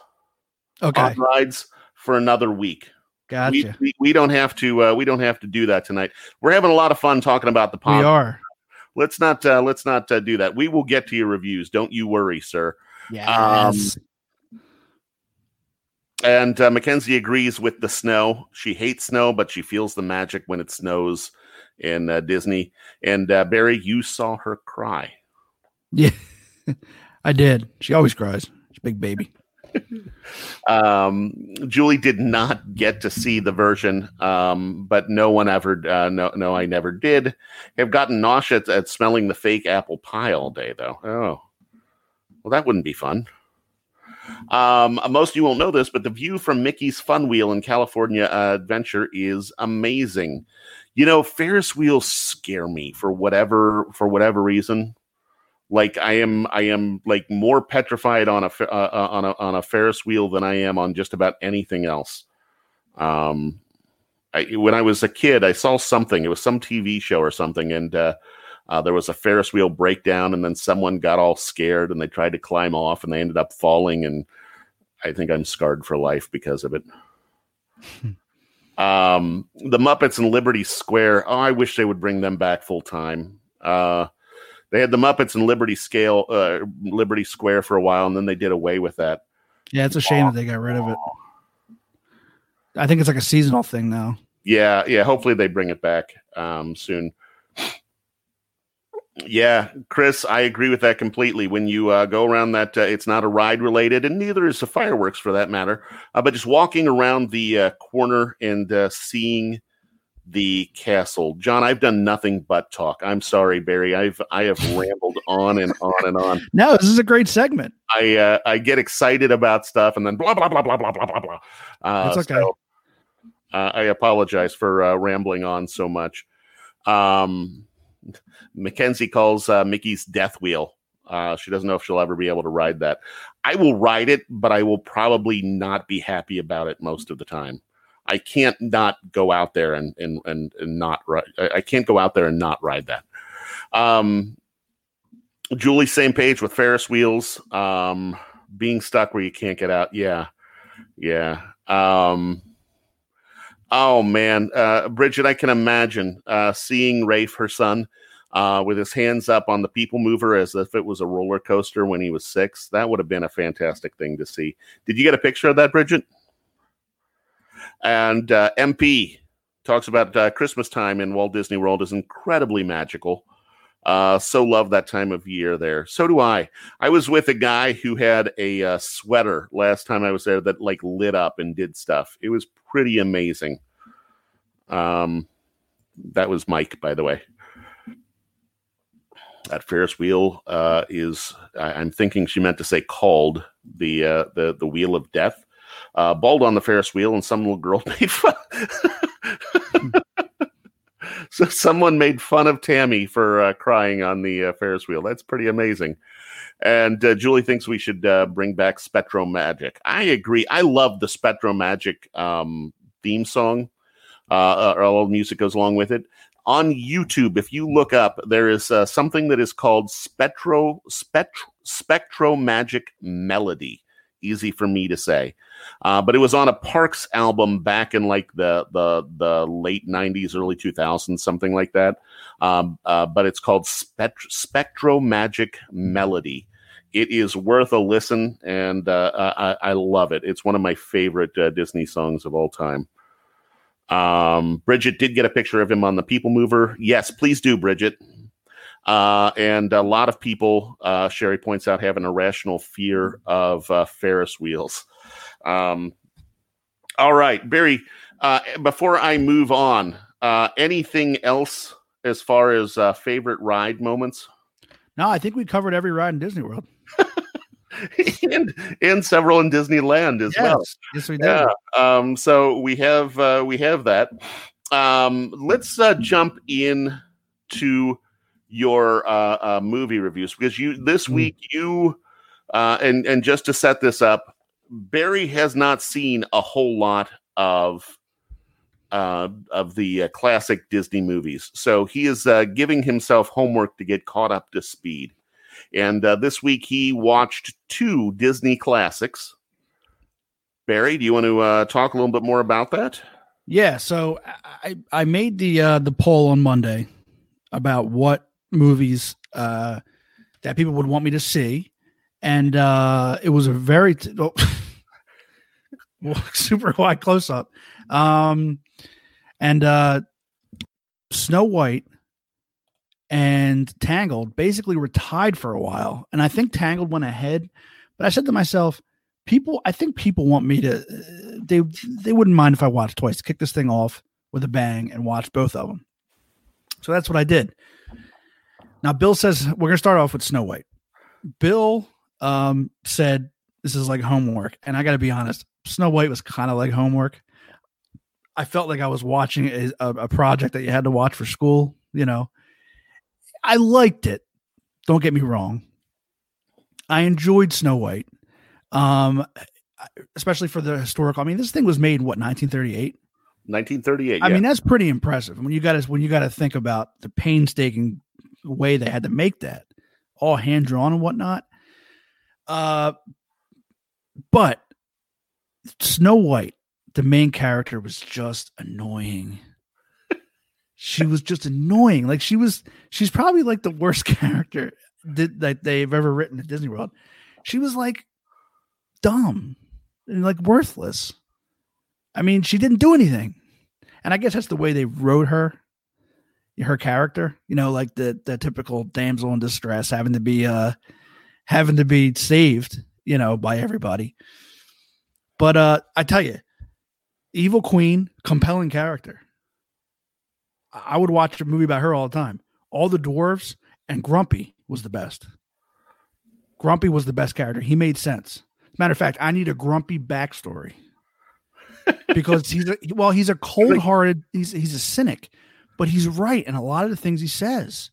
okay. on rides for another week. We, Gotcha. we, we don't have to uh, we don't have to do that tonight. We're having a lot of fun talking about the We are. Let's not uh, let's not uh, do that. We will get to your reviews. Don't you worry, sir. Yes. And uh, Mackenzie agrees with the snow. She hates snow, but she feels the magic when it snows in uh, Disney. And uh, Barry, you saw her cry. yeah. I did. She always cries. She's a big baby. Um, Julie did not get to see the version, um, but no one ever. Uh, no, no, I never did. Have gotten nauseous at smelling the fake apple pie all day, though. Oh, well, that wouldn't be fun. Um, most of you won't know this, but the view from Mickey's Fun Wheel in California uh, Adventure is amazing. You know, Ferris wheels scare me for whatever for whatever reason. Like I am, I am like more petrified on a uh, uh, on a on a Ferris wheel than I am on just about anything else. Um, I, when I was a kid, I saw something. It was some TV show or something, and uh, uh, there was a Ferris wheel breakdown, and then someone got all scared and they tried to climb off, and they ended up falling. And I think I'm scarred for life because of it. um, the Muppets and Liberty Square. Oh, I wish they would bring them back full time. Uh, they had the Muppets in Liberty Scale, uh, Liberty Square for a while, and then they did away with that. Yeah, it's a shame that they got rid of it. I think it's like a seasonal thing now. Yeah, yeah. Hopefully they bring it back um, soon. Yeah, Chris, I agree with that completely. When you uh, go around that, uh, it's not a ride related, and neither is the fireworks for that matter. Uh, but just walking around the uh, corner and uh, seeing the castle, John, I've done nothing but talk. I'm sorry, Barry. I've I have rambled on and on and on. No, this is a great segment. I uh, I get excited about stuff and then blah blah blah blah blah blah blah blah. Uh, That's okay. so, uh, I apologize for uh, rambling on so much. Um, Mackenzie calls uh, Mickey's Death Wheel. Uh, she doesn't know if she'll ever be able to ride that. I will ride it, but I will probably not be happy about it most of the time. I can't not go out there and and and, and not ride. I can't go out there and not ride that. Um, Julie, same page with Ferris wheels. Um, being stuck where you can't get out. Yeah, yeah. Um, Oh man, uh, Bridget, I can imagine uh, seeing Rafe, her son, uh, with his hands up on the people mover as if it was a roller coaster when he was six. That would have been a fantastic thing to see. Did you get a picture of that, Bridget? And uh, MP talks about uh, Christmas time in Walt Disney World is incredibly magical. Uh, so love that time of year there. So do I. I was with a guy who had a uh, sweater last time I was there that like lit up and did stuff. It was pretty amazing. Um, that was Mike, by the way. That Ferris wheel uh, is. I, am thinking she meant to say called the uh, the the wheel of death. Uh, bald on the Ferris wheel, and some little girl made fun. so someone made fun of Tammy for uh, crying on the uh, Ferris wheel. That's pretty amazing. And uh, Julie thinks we should uh, bring back Spectro Magic. I agree. I love the Spectro Magic um, theme song. Uh, uh, all the music goes along with it. On YouTube, if you look up, there is something that is called Spectro Spectro Magic Melody easy for me to say. Uh, but it was on a Parks album back in like the the the late '90s, early 2000s, something like that. Um, uh, but it's called Spect- Spectro Magic Melody. It is worth a listen, and uh, I, I, love it. It's one of my favorite uh, Disney songs of all time. Um, Bridget did get a picture of him on the People Mover. Yes, please do, Bridget. Uh, and a lot of people, uh, Sherry points out, have an irrational fear of uh, Ferris wheels. Um, all right, Barry, uh, before I move on, uh, anything else as far as uh, favorite ride moments? No, I think we covered every ride in Disney World. and, and several in Disneyland as yes. well. Yes, we did. Yeah. Um, so we have uh, we have that. Um, let's uh, jump in to your uh, uh, movie reviews because you this mm. week you uh, and and just to set this up, Barry has not seen a whole lot of uh, of the uh, classic Disney movies, so he is uh, giving himself homework to get caught up to speed. And uh, this week he watched two Disney classics. Barry, do you want to uh, talk a little bit more about that? Yeah, so I I made the uh, the poll on Monday about what movies uh, that people would want me to see, and uh, it was a very t- oh, super wide close up, um, and uh, Snow White and Tangled basically were tied for a while, and I think Tangled went ahead, but I said to myself. People, I think people want me to. They they wouldn't mind if I watched twice. Kick this thing off with a bang and watch both of them. So that's what I did. Now, Bill says we're going to start off with Snow White. Bill um, said this is like homework, and I got to be honest, Snow White was kind of like homework. I felt like I was watching a, a, project that you had to watch for school. You know, I liked it. Don't get me wrong. I enjoyed Snow White, um, especially for the historical. I mean, this thing was made in what 1938. 1938. I yeah. mean, that's pretty impressive. When you got to when you got to think about the painstaking way they had to make that, all hand drawn and whatnot. Uh, but Snow White, the main character, was just annoying. she was just annoying. Like she was, she's probably like the worst character that, that they've ever written at Disney World. She was like dumb and like worthless. I mean, she didn't do anything. And I guess that's the way they wrote her her character, you know, like the the typical damsel in distress having to be uh having to be saved, you know, by everybody. But uh I tell you, Evil Queen, compelling character. I would watch a movie about her all the time. All the dwarves and Grumpy was the best. Grumpy was the best character. He made sense. matter of fact, I need a Grumpy backstory because he's a well, he's a cold hearted. He's he's a cynic but he's right in a lot of the things he says.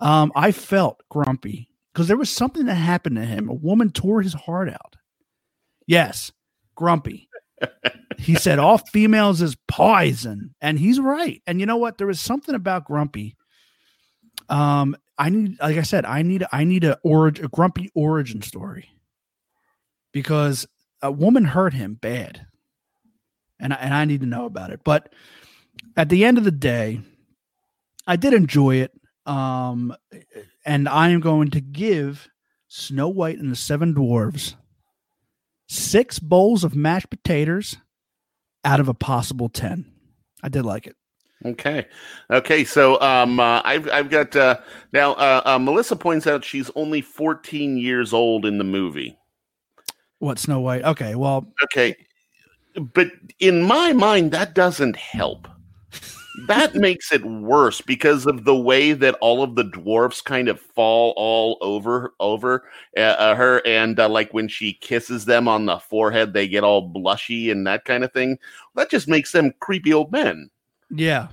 Um, I felt grumpy because there was something that happened to him. A woman tore his heart out. Yes, grumpy. he said all females is poison, and he's right. And you know what? There was something about grumpy. Um, I need, like I said, I need, I need a origin, a grumpy origin story because a woman hurt him bad, and I, and I need to know about it. But at the end of the day, I did enjoy it. Um, and I am going to give Snow White and the Seven Dwarves six bowls of mashed potatoes out of a possible 10. I did like it. Okay. Okay. So um, uh, I've I've got uh, now. Uh, uh, Melissa points out she's only 14 years old in the movie. What Snow White? Okay. Well. Okay. But in my mind, that doesn't help. That makes it worse because of the way that all of the dwarfs kind of fall all over over uh, uh, her and uh, like when she kisses them on the forehead they get all blushy and that kind of thing that just makes them creepy old men Yeah.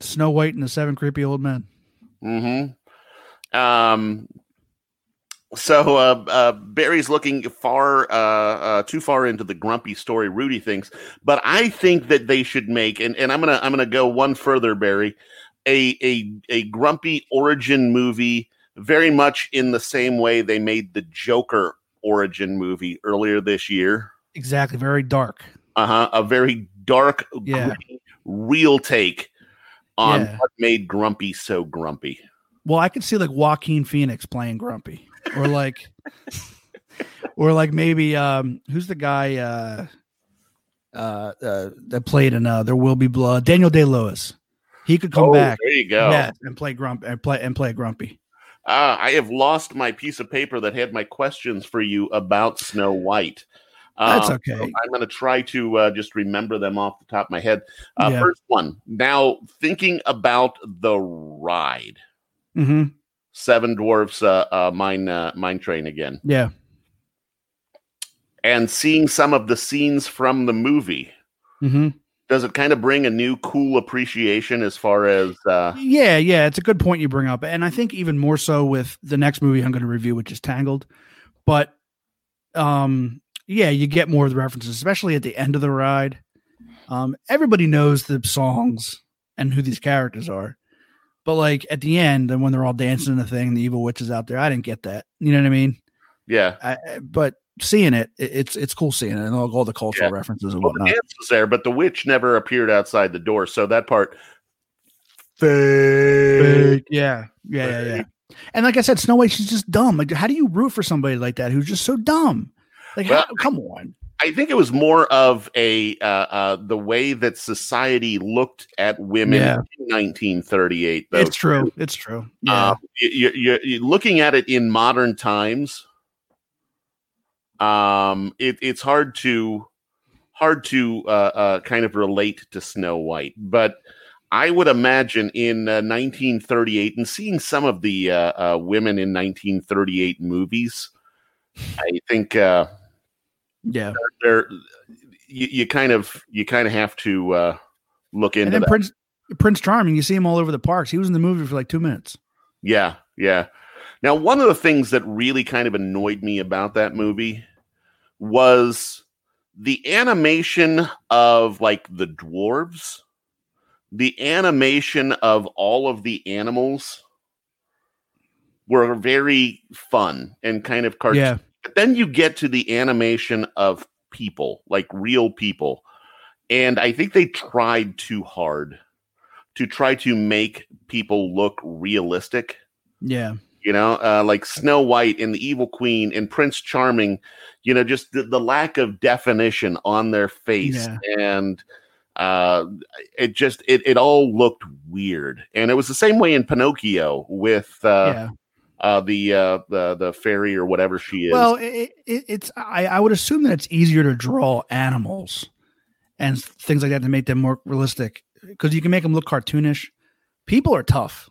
Snow White and the Seven Creepy Old Men. Mm-hmm. Um. So uh, uh, Barry's looking far, uh, uh, too far into the grumpy story Rudy thinks, but I think that they should make, and, and I'm gonna I'm gonna go one further, Barry, a a a grumpy origin movie, very much in the same way they made the Joker origin movie earlier this year. Exactly. Very dark. Uh huh. A very dark, Yeah. gritty, real take on Yeah. what made Grumpy so grumpy. Well, I could see like Joaquin Phoenix playing Grumpy, or like, or like maybe um, who's the guy uh, uh, uh, that played in uh, There Will Be Blood? Daniel Day Lewis. He could come Oh, back, There you go. yes, and play Grump and play and play Grumpy. Ah, I have lost my piece of paper that had my questions for you about Snow White. That's Um, okay. so I'm going to try to uh, just remember them off the top of my head. Uh, Yeah. First one. Now, thinking about the ride, hmm Seven Dwarfs uh, uh, Mine uh, Mine Train again, Yeah, and seeing some of the scenes from the movie. hmm Does it kind of bring a new cool appreciation as far as uh, yeah, yeah. It's a good point you bring up, and I think even more so with the next movie I'm going to review, which is Tangled. But, um, yeah, you get more of the references, especially at the end of the ride. Um, everybody knows the songs and who these characters are, but like at the end, and when they're all dancing in the thing, the evil witch is out there. I didn't get that. You know what I mean? yeah? I, I- but seeing it, it, it's it's cool seeing it and all, all the cultural Yeah. references and Well, the whatnot. dance was there, but the witch never appeared outside the door, so that part. Fake. Yeah, yeah, yeah, yeah. And like I said, Snow White, she's just dumb. Like, how do you root for somebody like that who's just so dumb? Like, Well, how, come on. I think it was more of a uh, uh, the way that society looked at women Yeah. in 1938. Though. It's true. It's true. Yeah. Um, you, you, looking at it in modern times, um, it, it's hard to hard to uh, uh, kind of relate to Snow White, but I would imagine in uh, 1938 and seeing some of the uh, uh, women in 1938 movies, I think. Yeah. there you, you kind of you kind of have to uh look And into then that Prince Prince Charming, you see him all over the parks. He was in the movie for like two minutes. yeah yeah now one of the things that really kind of annoyed me about that movie was the animation of like the dwarves the animation of all of the animals were very fun and kind of cartoon Yeah. But then you get to the animation of people, like real people. And I think they tried too hard to try to make people look realistic. Yeah. You know, uh, like Snow White and the Evil Queen and Prince Charming, you know, just the, the lack of definition on their face. Yeah. And uh, it just, it, it all looked weird. And it was the same way in Pinocchio with uh, yeah. Uh, the, uh, the, the fairy or whatever she is. Well, it, it, it's I, I would assume that it's easier to draw animals and things like that to make them more realistic because you can make them look cartoonish. People are tough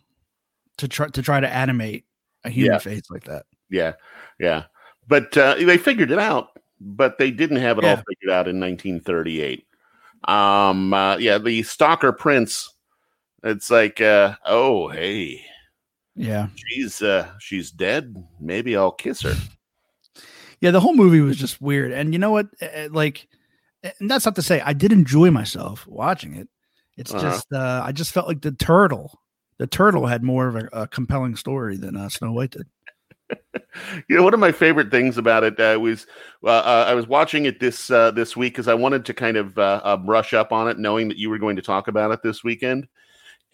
to try to try to animate a human Yeah. face like that. Yeah, yeah. But uh, they figured it out, but they didn't have it all figured out in 1938. Um, uh, yeah, the stalker prince. It's like, uh, oh, hey, Yeah. she's uh, she's dead. Maybe I'll kiss her. Yeah, the whole movie was just weird. And you know what? Like, and that's not to say I did enjoy myself watching it. It's Uh-huh. just uh, I just felt like the turtle, the turtle had more of a, a compelling story than uh, Snow White did. you know, one of my favorite things about it uh, was uh, uh, I was watching it this uh, this week because I wanted to kind of uh, uh, brush up on it, knowing that you were going to talk about it this weekend.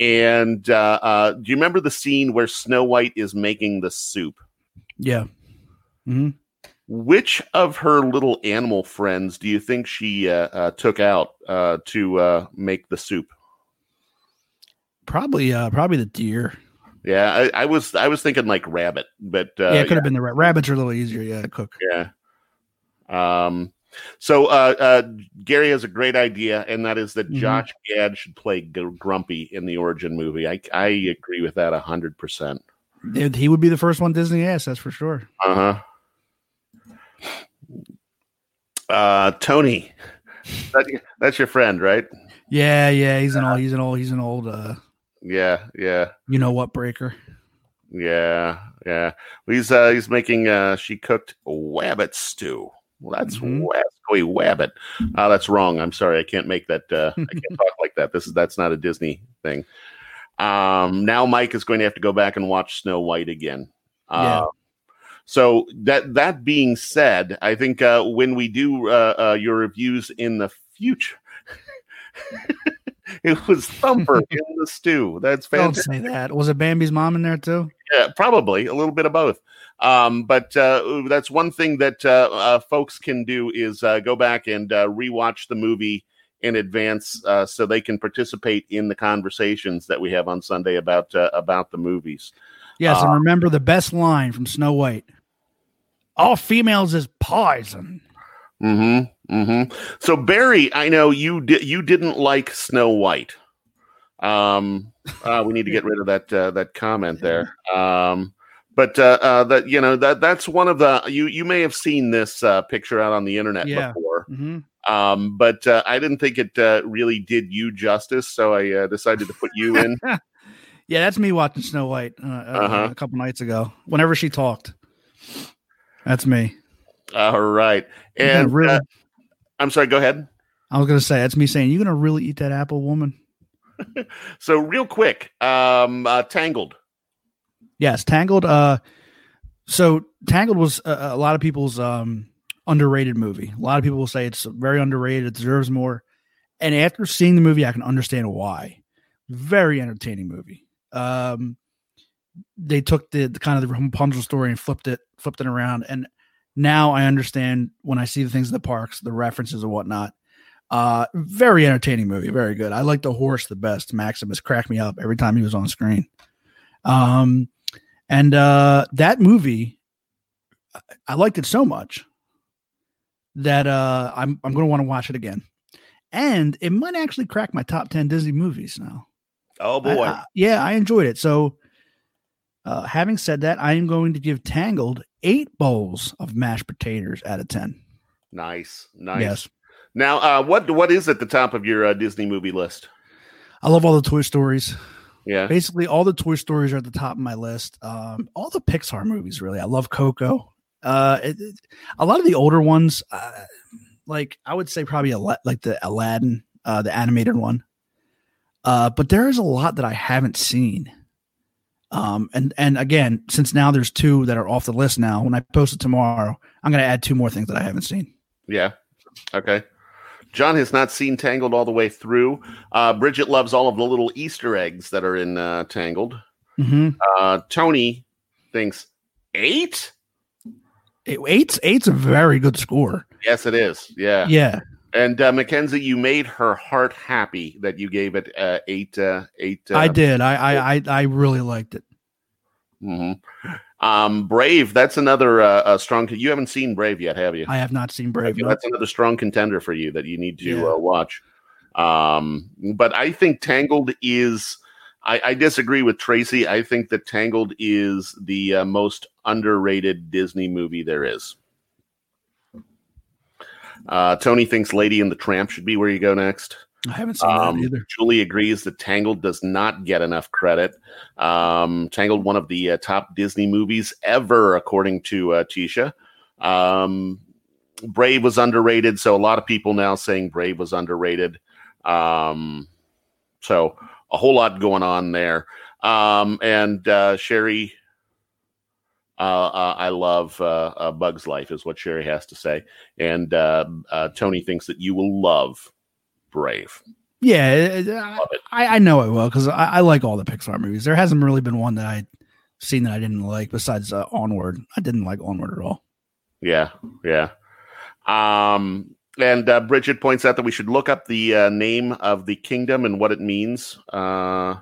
And uh, uh, do you remember the scene where Snow White is making the soup? Yeah. Mm-hmm. Which of her little animal friends do you think she uh, took out to make the soup? Probably, probably the deer. Yeah, I, I, was I was thinking like rabbit, but uh, yeah, it could yeah. have been the rabbits are a little easier, yeah, to cook. Yeah. Um. So uh, uh, Gary has a great idea, and that is that mm-hmm. Josh Gad should play Grumpy in the origin movie. I I agree with that hundred percent. He would be the first one Disney asked, that's for sure. Uh huh. Uh, Tony, that, that's your friend, right? Yeah, yeah. He's an old. He's an old. He's an old. uh yeah, yeah. You know what, Breaker? Yeah, yeah. He's uh he's making uh she cooked wabbit stew. Well, that's mm-hmm. wabbit. Oh, that's wrong. I'm sorry. I can't make that. Uh, I can't talk like that. This is that's not a Disney thing. Um, now Mike is going to have to go back and watch Snow White again. Uh, yeah. So that that being said, I think uh, when we do uh, uh, your reviews in the future, it was Thumper in the stew. That's fantastic. Don't say that. Was it Bambi's mom in there too? Yeah, probably a little bit of both. Um, but uh, that's one thing that uh, uh, folks can do is uh, go back and uh, rewatch the movie in advance uh, so they can participate in the conversations that we have on Sunday about about the movies. Yes, and remember the best line from Snow White: "All females is poison." Mm-hmm. Mm-hmm. So Barry, I know you di- you didn't like Snow White. Um, uh, we need to get rid of that uh, that comment there. Um, but uh, uh, that you know that that's one of the you you may have seen this uh, picture out on the internet yeah. before. Mm-hmm. Um, but uh, I didn't think it uh, really did you justice, so I uh, decided to put you in. yeah, that's me watching Snow White uh, uh-huh. a couple nights ago. Whenever she talked, that's me. All right. And really, I'm sorry, go ahead. I was going to say, that's me saying, you're going to really eat that apple, woman? so, real quick, um, uh, Tangled. Yes, Tangled. Uh, so, Tangled was a, a lot of people's um, underrated movie. A lot of people will say it's very underrated, it deserves more. And after seeing the movie, I can understand why. Very entertaining movie. Um, they took the, the kind of the Rapunzel story and flipped it, flipped it around, and now I understand when I see the things in the parks, the references and whatnot. Uh, very entertaining movie, very good. I like the horse the best. Maximus cracked me up every time he was on screen. Um, and uh, that movie, I liked it so much that uh, I'm I'm going to want to watch it again, and it might actually crack my top ten Disney movies now. Oh boy, I, I, yeah, I enjoyed it. So, uh, having said that, I am going to give Tangled eight bowls of mashed potatoes out of 10. Nice. Nice. Yes. Now, uh, what what is at the top of your uh, Disney movie list? I love all the Toy Stories. Yeah. Basically, all the Toy Stories are at the top of my list. Um, all the Pixar movies, really. I love Coco. Uh, it, it, a lot of the older ones, uh, like I would say probably like the Aladdin, uh, the animated one. Uh, but there is a lot that I haven't seen. Um, and and again, since now there's two that are off the list now, when I post it tomorrow, I'm going to add two more things that I haven't seen. Yeah. Okay. John has not seen Tangled all the way through. Uh, Bridget loves all of the little Easter eggs that are in uh, Tangled. Mm-hmm. Uh, Tony thinks eight. Eight's eight's a very good score. Yes, it is. Yeah. Yeah. And uh, Mackenzie, you made her heart happy that you gave it uh, eight. Uh, eight. Uh, I did. I, I I I really liked it. Mm-hmm. Um, Brave. That's another uh, strong. You haven't seen Brave yet, have you? I have not seen Brave. That's another strong contender for you that you need to yeah. uh, watch. Um, but I think Tangled is. I, I, disagree with Tracy. I think that Tangled is the uh, most underrated Disney movie there is. Uh, Tony thinks Lady and the Tramp should be where you go next. I haven't seen um, that either. Julie agrees that Tangled does not get enough credit. Um, Tangled, one of the uh, top Disney movies ever, according to uh, Tisha. Um, Brave was underrated, so a lot of people now saying Brave was underrated. Um, so a whole lot going on there. Um, and uh, Sherry Uh, uh, I love uh, uh, Bug's Life, is what Sherry has to say. And uh, uh, Tony thinks that you will love Brave. Yeah, uh, I, I know it will because I, I like all the Pixar movies. There hasn't really been one that I seen that I didn't like besides uh, Onward. I didn't like Onward at all. Yeah, yeah. Um, and uh, Bridget points out that we should look up the uh, name of the kingdom and what it means. Uh,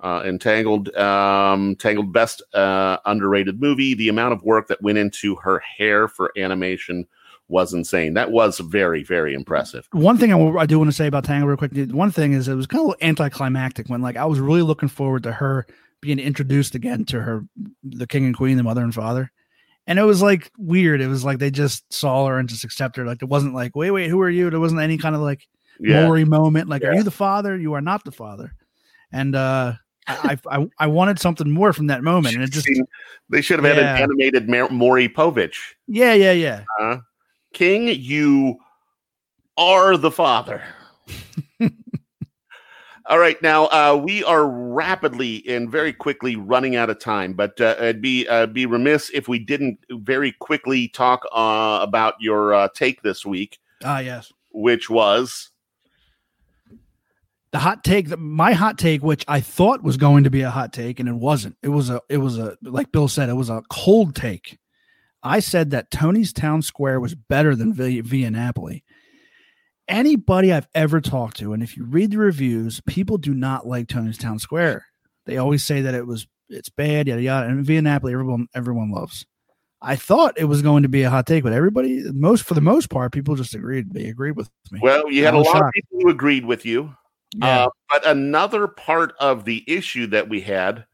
uh, Entangled, um, Tangled, best uh, underrated movie. The amount of work that went into her hair for animation was insane. That was very, very impressive. One thing I do want to say about Tangled real quick. One thing is it was kind of anticlimactic when like I was really looking forward to her being introduced again to her, the king and queen, the mother and father. And it was like weird. It was like they just saw her and just accepted her. Like it wasn't like, wait, wait, who are you? There wasn't any kind of like Yeah, Maury moment. Like, are you the father? You are not the father. And uh I, I I- I wanted something more from that moment. And it just they should have had Yeah. an animated Maury Povich. yeah, yeah, yeah. Uh, King, you are the father. All right, now uh, we are rapidly and very quickly running out of time, but uh, it'd be uh, be remiss if we didn't very quickly talk uh, about your uh, take this week, Ah, yes. which was the hot take that my hot take which i thought was going to be a hot take and it wasn't it was a it was a like bill said it was a cold take i said that tony's town square was better than via, via napoli. Anybody i've ever talked to and if you read the reviews people do not like tony's town square. They always say that it was it's bad yada yada and via napoli everyone everyone loves. I thought it was going to be a hot take but everybody most for the most part people just agreed they agreed with me. Well, you had a lot of people who agreed with you. yeah. Uh, but another part of the issue that we had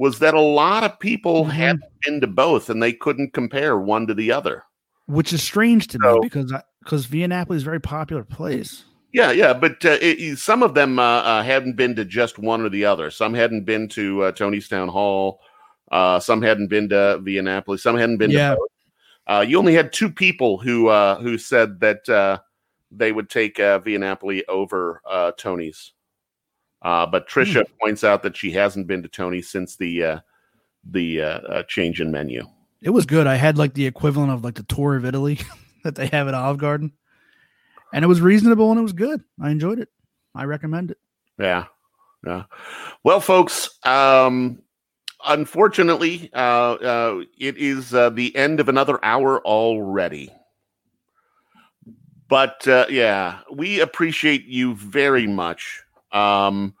was that a lot of people Mhm. had been to both and they couldn't compare one to the other. which is strange to So- me because I, because Via Napoli is a very popular place. Yeah, yeah, but uh, it, some of them uh, uh, hadn't been to just one or the other. Some hadn't been to uh, Tony's Town Hall. Uh, some hadn't been to Via Napoli. Some hadn't been Yeah. to both. Uh, you only had two people who uh, who said that uh, they would take uh, Via over uh, Tony's. Uh, but Trisha points out that she hasn't been to Tony since the uh, the uh, uh, change in menu. It was good. I had like the equivalent of like the tour of Italy that they have at Olive Garden, and it was reasonable and it was good. I enjoyed it. I recommend it. Yeah. Yeah. Well, folks, um, unfortunately, uh, uh, it is uh, the end of another hour already. But uh, yeah, we appreciate you very much. Um,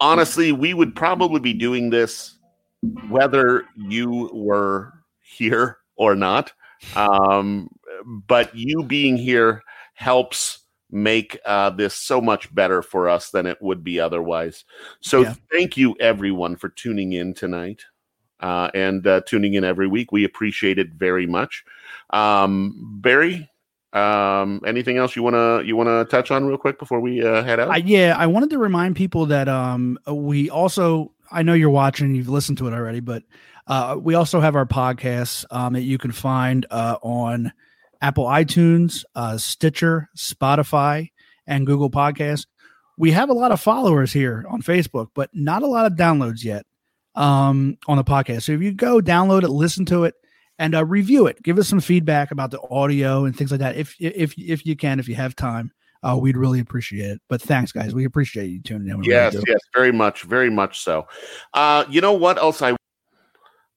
honestly, we would probably be doing this whether you were here or not. Um, but you being here helps make uh, this so much better for us than it would be otherwise. So Yeah. thank you, everyone, for tuning in tonight uh, and uh, tuning in every week. We appreciate it very much. Um, Barry, um, anything else you wanna you wanna touch on real quick before we uh, head out? I, yeah, I wanted to remind people that um we also I know you're watching, you've listened to it already, but uh, we also have our podcasts um, that you can find uh, on Apple iTunes, uh, Stitcher, Spotify, and Google Podcasts. We have a lot of followers here on Facebook, but not a lot of downloads yet um, on the podcast. So if you go download it, listen to it, and uh, review it, give us some feedback about the audio and things like that. If if if you can, if you have time, uh, we'd really appreciate it. But thanks, guys. We appreciate you tuning in. Really yes, yes, very much, very much so. Uh, you know what else I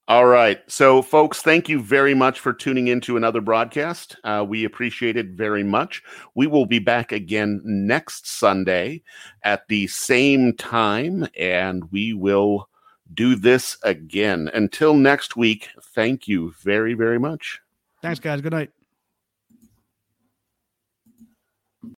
all right. So, folks, thank you very much for tuning into another broadcast. Uh, we appreciate it very much. We will be back again next Sunday at the same time, and we will do this again. Until next week, thank you very, very much. Thanks, guys. Good night.